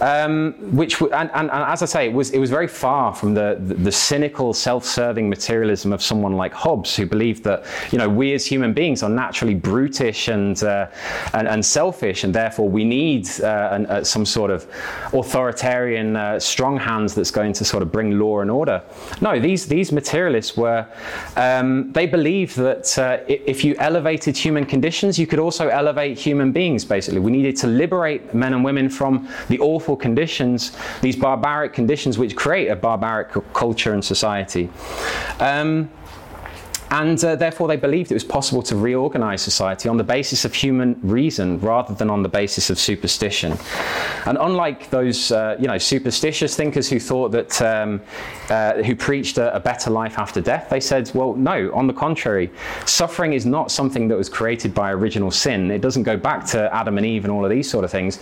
[SPEAKER 2] Um, which, and, and, and, as I say, it was, it was very far from the, the, cynical, self serving materialism of someone like Hobbes, who believed that you know, we as human beings are naturally brutish and, uh, and, and, selfish, and therefore we need uh, an, uh, some sort of authoritarian, uh, strong hands that's going to sort of bring law and order. No, these, these materialists were, um, they believed that uh, if you elevated human conditions, you could also elevate human beings, basically. We needed to liberate men and women from the awful conditions, these barbaric conditions which create a barbaric culture and society. Um, and uh, therefore, they believed it was possible to reorganize society on the basis of human reason rather than on the basis of superstition. And unlike those, uh, you know, superstitious thinkers who thought that, um, uh, who preached a, a, better life after death, they said, well, no, on the contrary, suffering is not something that was created by original sin. It doesn't go back to Adam and Eve and all of these sort of things.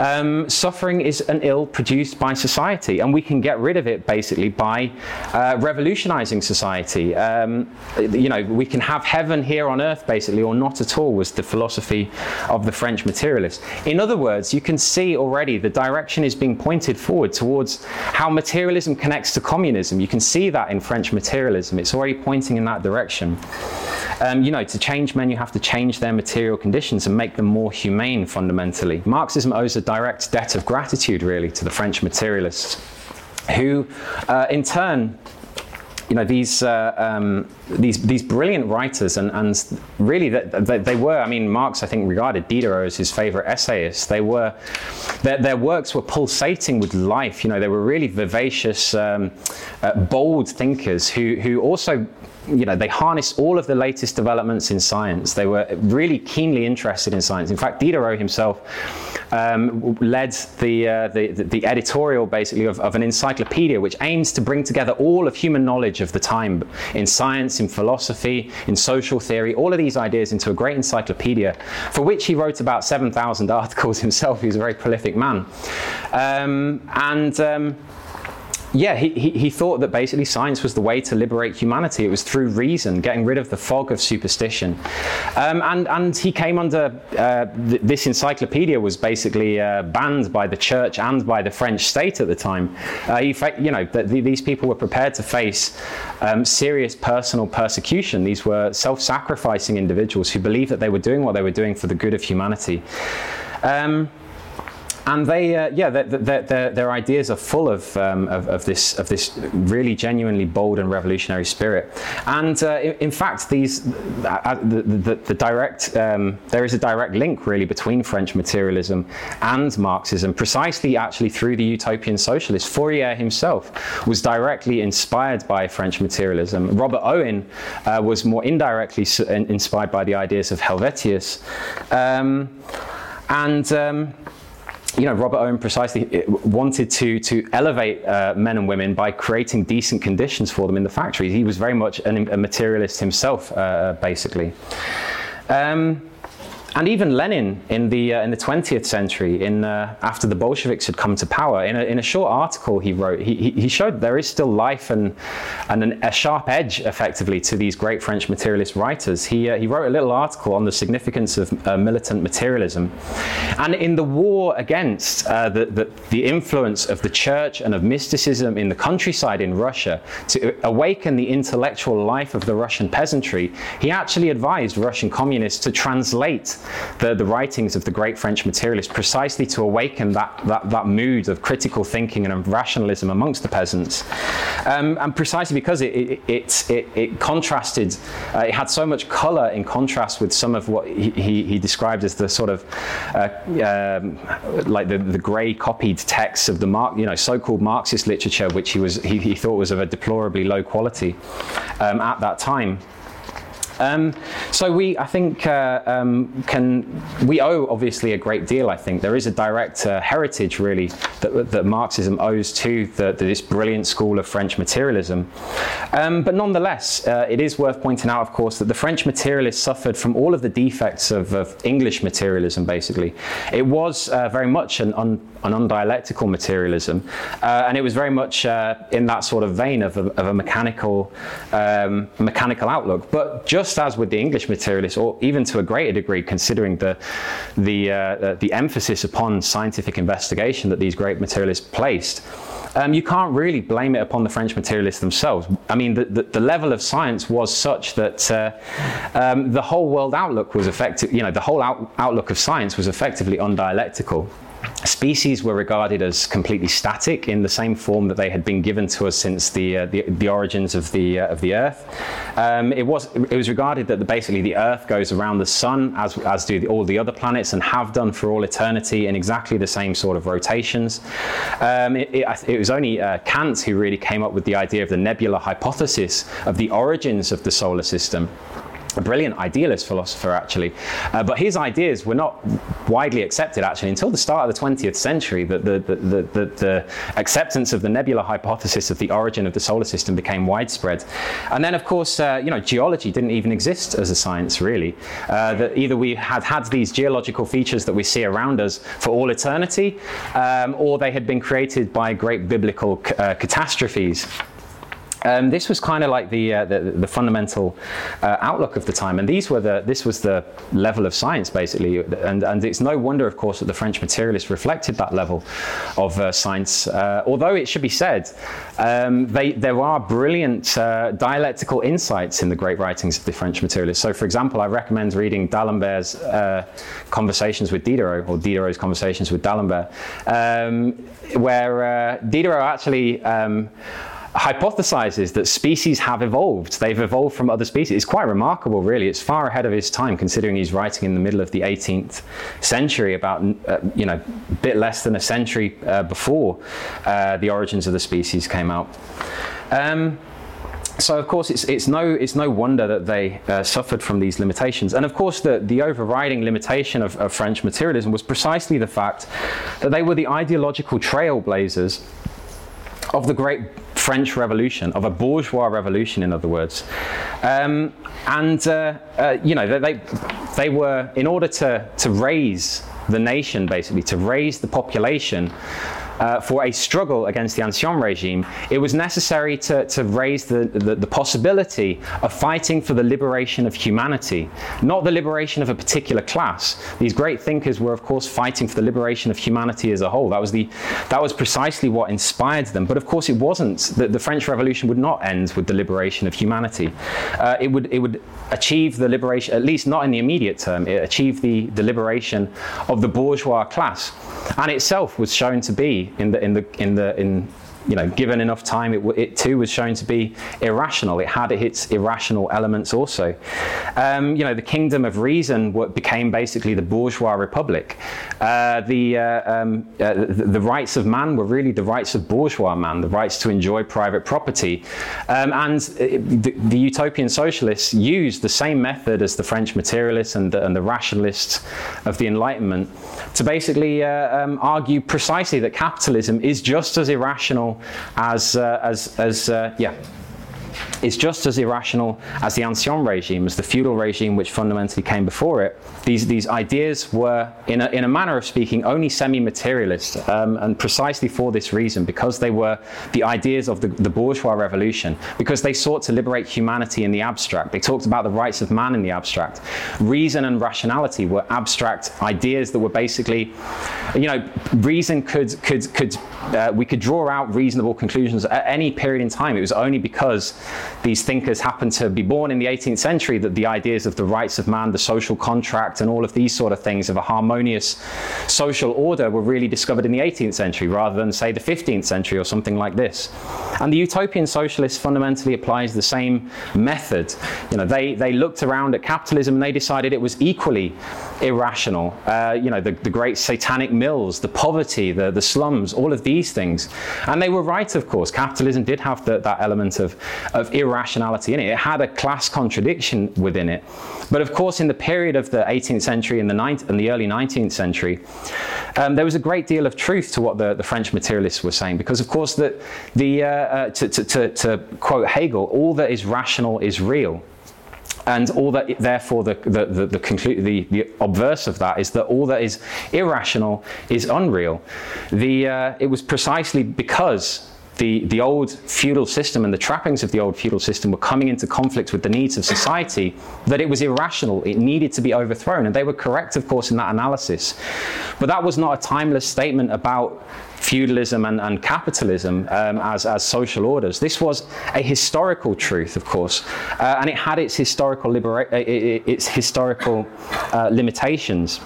[SPEAKER 2] Um, suffering is an ill produced by society, and we can get rid of it basically by uh, revolutionizing society. Um, you know, we can have heaven here on earth basically, or not at all, was the philosophy of the French materialists. In other words, you can see already the direction is being pointed forward towards how materialism connects to communism. You can see that in French materialism. It's already pointing in that direction. Um, you know, to change men, you have to change their material conditions and make them more humane fundamentally. Marxism owes a direct debt of gratitude, really, to the French materialists, who, uh, in turn, you know these uh, um, these these brilliant writers and and really that they, they, were I mean Marx I think regarded Diderot as his favorite essayist. They were their, their works were pulsating with life. You know they were really vivacious um, uh, bold thinkers who who also you know, they harnessed all of the latest developments in science. They were really keenly interested in science. In fact, Diderot himself um, led the, uh, the, the, editorial, basically, of, of, an encyclopedia which aims to bring together all of human knowledge of the time in science, in philosophy, in social theory, all of these ideas into a great encyclopedia, for which he wrote about 7,000 articles himself. He was a very prolific man. Um, and um, yeah, he, he, he, thought that basically science was the way to liberate humanity. It was through reason, getting rid of the fog of superstition. Um, and, and he came under uh, th- this encyclopedia was basically uh, banned by the church and by the French state at the time. Uh, you know, these people were prepared to face um, serious personal persecution. These were self sacrificing individuals who believed that they were doing what they were doing for the good of humanity. Um, and they, uh, yeah, their, their, their, ideas are full of, um, of, of, this, of this really genuinely bold and revolutionary spirit. And uh, in, in, fact, these, uh, uh, the, the, the, direct, um, there is a direct link really between French materialism and Marxism, precisely actually through the utopian socialist. Fourier himself was directly inspired by French materialism. Robert Owen uh, was more indirectly inspired by the ideas of Helvetius. Um, and um, you know, Robert Owen precisely wanted to to elevate uh, men and women by creating decent conditions for them in the factories. He was very much an, a materialist himself, uh, basically. Um, and even Lenin in the uh, in the 20th century, in uh, after the Bolsheviks had come to power, in a, in a short article he wrote, he, he showed there is still life and and an, a sharp edge, effectively, to these great French materialist writers. He uh, he wrote a little article on the significance of uh, militant materialism, and in the war against uh, the, the the influence of the church and of mysticism in the countryside in Russia to awaken the intellectual life of the Russian peasantry, he actually advised Russian communists to translate the, the writings of the great French materialists precisely to awaken that, that, that mood of critical thinking and of rationalism amongst the peasants. Um, and precisely because it, it, it, it, it contrasted, uh, it had so much colour in contrast with some of what he, he, he described as the sort of uh, um, like the, the grey copied texts of the Mar- you know, so-called Marxist literature, which he, was, he, he thought was of a deplorably low quality um, at that time. Um, so we, I think, uh, um, can we owe obviously a great deal. I think there is a direct uh, heritage really that, that, Marxism owes to the, this brilliant school of French materialism. Um, but nonetheless, uh, it is worth pointing out, of course, that the French materialists suffered from all of the defects of, of English materialism. Basically, it was uh, very much an, un, an undialectical materialism, uh, and it was very much uh, in that sort of vein of a, of a mechanical um, mechanical outlook. But just just as with the English materialists, or even to a greater degree, considering the the uh, the emphasis upon scientific investigation that these great materialists placed. Um, you can't really blame it upon the French materialists themselves. I mean, the, the, the level of science was such that uh, um, the whole world outlook was effective, you know, the whole out, outlook of science was effectively undialectical species were regarded as completely static in the same form that they had been given to us since the uh, the, the, origins of the uh, of the Earth. Um, it was it was regarded that the, basically the Earth goes around the Sun as as do the, all the other planets and have done for all eternity in exactly the same sort of rotations. Um, it, it, it, was only uh, Kant who really came up with the idea of the nebula hypothesis of the origins of the solar system a brilliant idealist philosopher, actually. Uh, but his ideas were not widely accepted, actually, until the start of the 20th century. That the, the, the, the, the acceptance of the nebula hypothesis of the origin of the solar system became widespread. And then, of course, uh, you know, geology didn't even exist as a science, really. Uh, that either we had had these geological features that we see around us for all eternity, um, or they had been created by great biblical uh, catastrophes. Um, this was kind of like the, uh, the, the fundamental uh, outlook of the time, and these were the this was the level of science basically, and and it's no wonder, of course, that the French materialists reflected that level of uh, science. Uh, although it should be said, um, they, there are brilliant uh, dialectical insights in the great writings of the French materialists. So, for example, I recommend reading D'Alembert's uh, Conversations with Diderot, or Diderot's Conversations with D'Alembert, um, where Diderot actually. Hypothesizes that species have evolved. They've evolved from other species. It's quite remarkable, really. It's far ahead of his time, considering he's writing in the middle of the 18th century, about uh, you know, a bit less than a century uh, before uh, the origins of the species came out. Um, so of course it's, it's, no, it's no wonder that they uh, suffered from these limitations. And of course the, the overriding limitation of, of French materialism was precisely the fact that they were the ideological trailblazers of the great French Revolution, of a bourgeois revolution, in other words. Um, and, uh, uh, you know, they, they were, in order to, to raise the nation, basically, to raise the population, uh, for a struggle against the Ancien regime, it was necessary to, to raise the, the, the, possibility of fighting for the liberation of humanity, not the liberation of a particular class. These great thinkers were, of course, fighting for the liberation of humanity as a whole. That was, the, that was precisely what inspired them. But of course, it wasn't. The, the French Revolution would not end with the liberation of humanity. Uh, it, would, it would achieve the liberation, at least not in the immediate term, it achieved the, the liberation of the bourgeois class. And itself was shown to be in the in the in the in you know, given enough time, it, it, too was shown to be irrational. It had its irrational elements also. Um, you know, the kingdom of reason became basically the bourgeois republic. Uh, the, uh, um, uh, the, the rights of man were really the rights of bourgeois man, the rights to enjoy private property. Um, and it, the, the, utopian socialists used the same method as the French materialists and the, and the rationalists of the Enlightenment to basically uh, um, argue precisely that capitalism is just as irrational as, uh, as, as uh, yeah, is just as irrational as the ancien regime, as the feudal regime which fundamentally came before it. These, these ideas were, in a, in a manner of speaking, only semi materialist, um, and precisely for this reason, because they were the ideas of the, the bourgeois revolution, because they sought to liberate humanity in the abstract. They talked about the rights of man in the abstract. Reason and rationality were abstract ideas that were basically, you know, reason could, could, could uh, we could draw out reasonable conclusions at any period in time. It was only because these thinkers happened to be born in the 18th century that the ideas of the rights of man, the social contract, and all of these sort of things of a harmonious social order were really discovered in the 18th century rather than, say, the 15th century or something like this. And the utopian socialist fundamentally applies the same method. You know, they, they looked around at capitalism and they decided it was equally irrational. Uh, you know, the, the great satanic mills, the poverty, the, the slums, all of these things. And they were right, of course. Capitalism did have the, that element of, of irrationality in it. It had a class contradiction within it. But of course, in the period of the 18th century and the, 19th, and the early 19th century, um, there was a great deal of truth to what the, the French materialists were saying. Because, of course, the, the, uh, uh, to, to, to, to quote Hegel, all that is rational is real and all that therefore the the the, the, conclu- the, the obverse of that is that all that is irrational is unreal the uh, it was precisely because the, the old feudal system and the trappings of the old feudal system were coming into conflict with the needs of society, that it was irrational. It needed to be overthrown. And they were correct, of course, in that analysis. But that was not a timeless statement about feudalism and, and capitalism um, as, as social orders. This was a historical truth, of course, uh, and it had its historical, libera- its historical uh, limitations.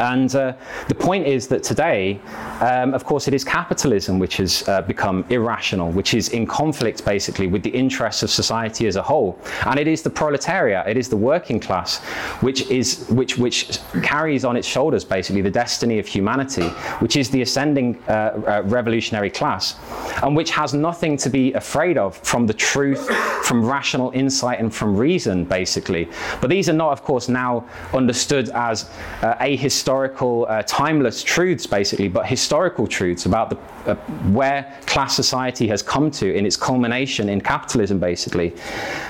[SPEAKER 2] And uh, the point is that today, um, of course, it is capitalism which has uh, become irrational, which is in conflict basically with the interests of society as a whole. And it is the proletariat, it is the working class, which is which which carries on its shoulders basically the destiny of humanity, which is the ascending uh, uh revolutionary class, and which has nothing to be afraid of from the truth, from rational insight, and from reason, basically. But these are not, of course, now understood as uh, a historical uh, timeless truths, basically, but historical truths about the, uh, where class society has come to in its culmination in capitalism, basically.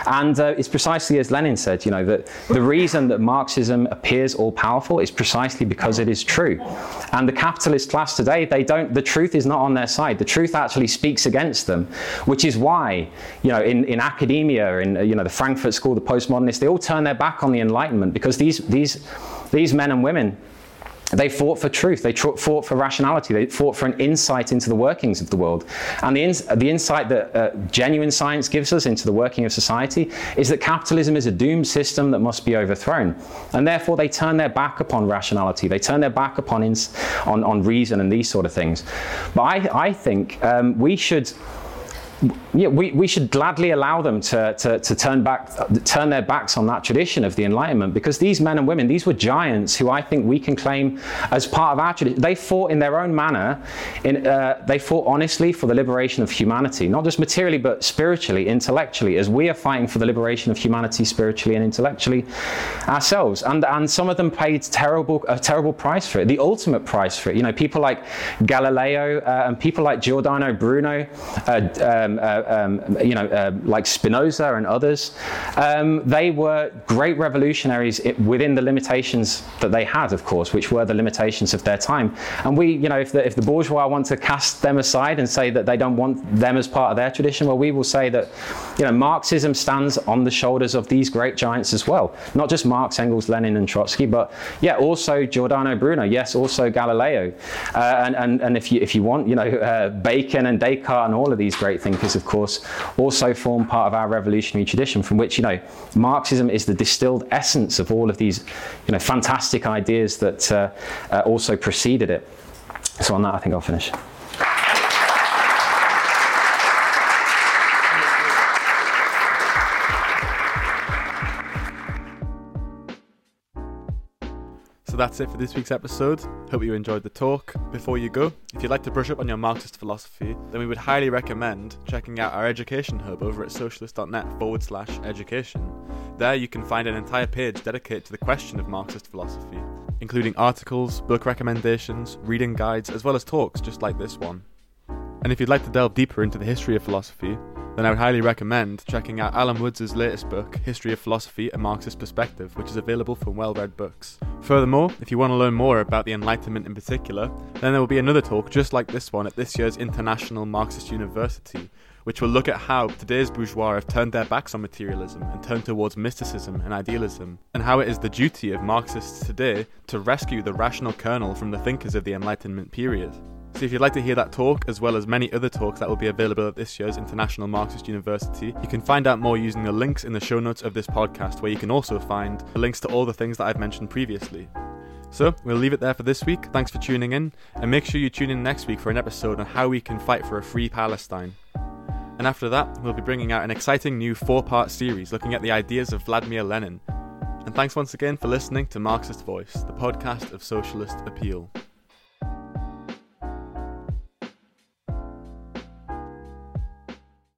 [SPEAKER 2] And uh, it's precisely as Lenin said, you know, that the reason that Marxism appears all powerful is precisely because it is true. And the capitalist class today, they don't, the truth is not on their side. The truth actually speaks against them, which is why, you know, in, in academia, in, you know, the Frankfurt School, the postmodernists, they all turn their back on the Enlightenment because these, these, these men and women they fought for truth. They fought for rationality. They fought for an insight into the workings of the world. And the, the insight that uh, genuine science gives us into the working of society is that capitalism is a doomed system that must be overthrown. And therefore, they turn their back upon rationality. They turn their back upon, ins- on, on reason and these sort of things. But I, I think um, we should yeah, we, we should gladly allow them to, to, to turn, back, turn their backs on that tradition of the Enlightenment because these men and women, these were giants who I think we can claim as part of our tradition. They fought in their own manner, in, uh, they fought honestly for the liberation of humanity, not just materially, but spiritually, intellectually, as we are fighting for the liberation of humanity spiritually and intellectually ourselves. And, and some of them paid terrible, a terrible price for it, the ultimate price for it. You know, people like Galileo uh, and people like Giordano Bruno. Uh, um, um, uh, um, you know, uh, like Spinoza and others, um, they were great revolutionaries within the limitations that they had, of course, which were the limitations of their time. And we, you know, if the, if the bourgeois want to cast them aside and say that they don't want them as part of their tradition, well, we will say that, you know, Marxism stands on the shoulders of these great giants as well. Not just Marx, Engels, Lenin, and Trotsky, but yeah, also Giordano Bruno, yes, also Galileo. Uh, and, and, and if you, if you want, you know, uh, Bacon and Descartes and all of these great thinkers thinkers, of course, also form part of our revolutionary tradition from which, you know, Marxism is the distilled essence of all of these, you know, fantastic ideas that uh, uh, also preceded it. So on that, I think I'll finish.
[SPEAKER 1] That's it for this week's episode. Hope you enjoyed the talk. Before you go, if you'd like to brush up on your Marxist philosophy, then we would highly recommend checking out our education hub over at socialist.net forward slash education. There you can find an entire page dedicated to the question of Marxist philosophy, including articles, book recommendations, reading guides, as well as talks just like this one. And if you'd like to delve deeper into the history of philosophy, then I would highly recommend checking out Alan Woods' latest book, History of Philosophy A Marxist Perspective, which is available from Wellred Books. Furthermore, if you want to learn more about the Enlightenment in particular, then there will be another talk just like this one at this year's International Marxist University, which will look at how today's bourgeois have turned their backs on materialism and turned towards mysticism and idealism, and how it is the duty of Marxists today to rescue the rational kernel from the thinkers of the Enlightenment period. So if you'd like to hear that talk, as well as many other talks that will be available at this year's International Marxist University, you can find out more using the links in the show notes of this podcast, where you can also find the links to all the things that I've mentioned previously. So, we'll leave it there for this week. Thanks for tuning in, and make sure you tune in next week for an episode on how we can fight for a free Palestine. And after that, we'll be bringing out an exciting new four part series looking at the ideas of Vladimir Lenin. And thanks once again for listening to Marxist Voice, the podcast of socialist appeal.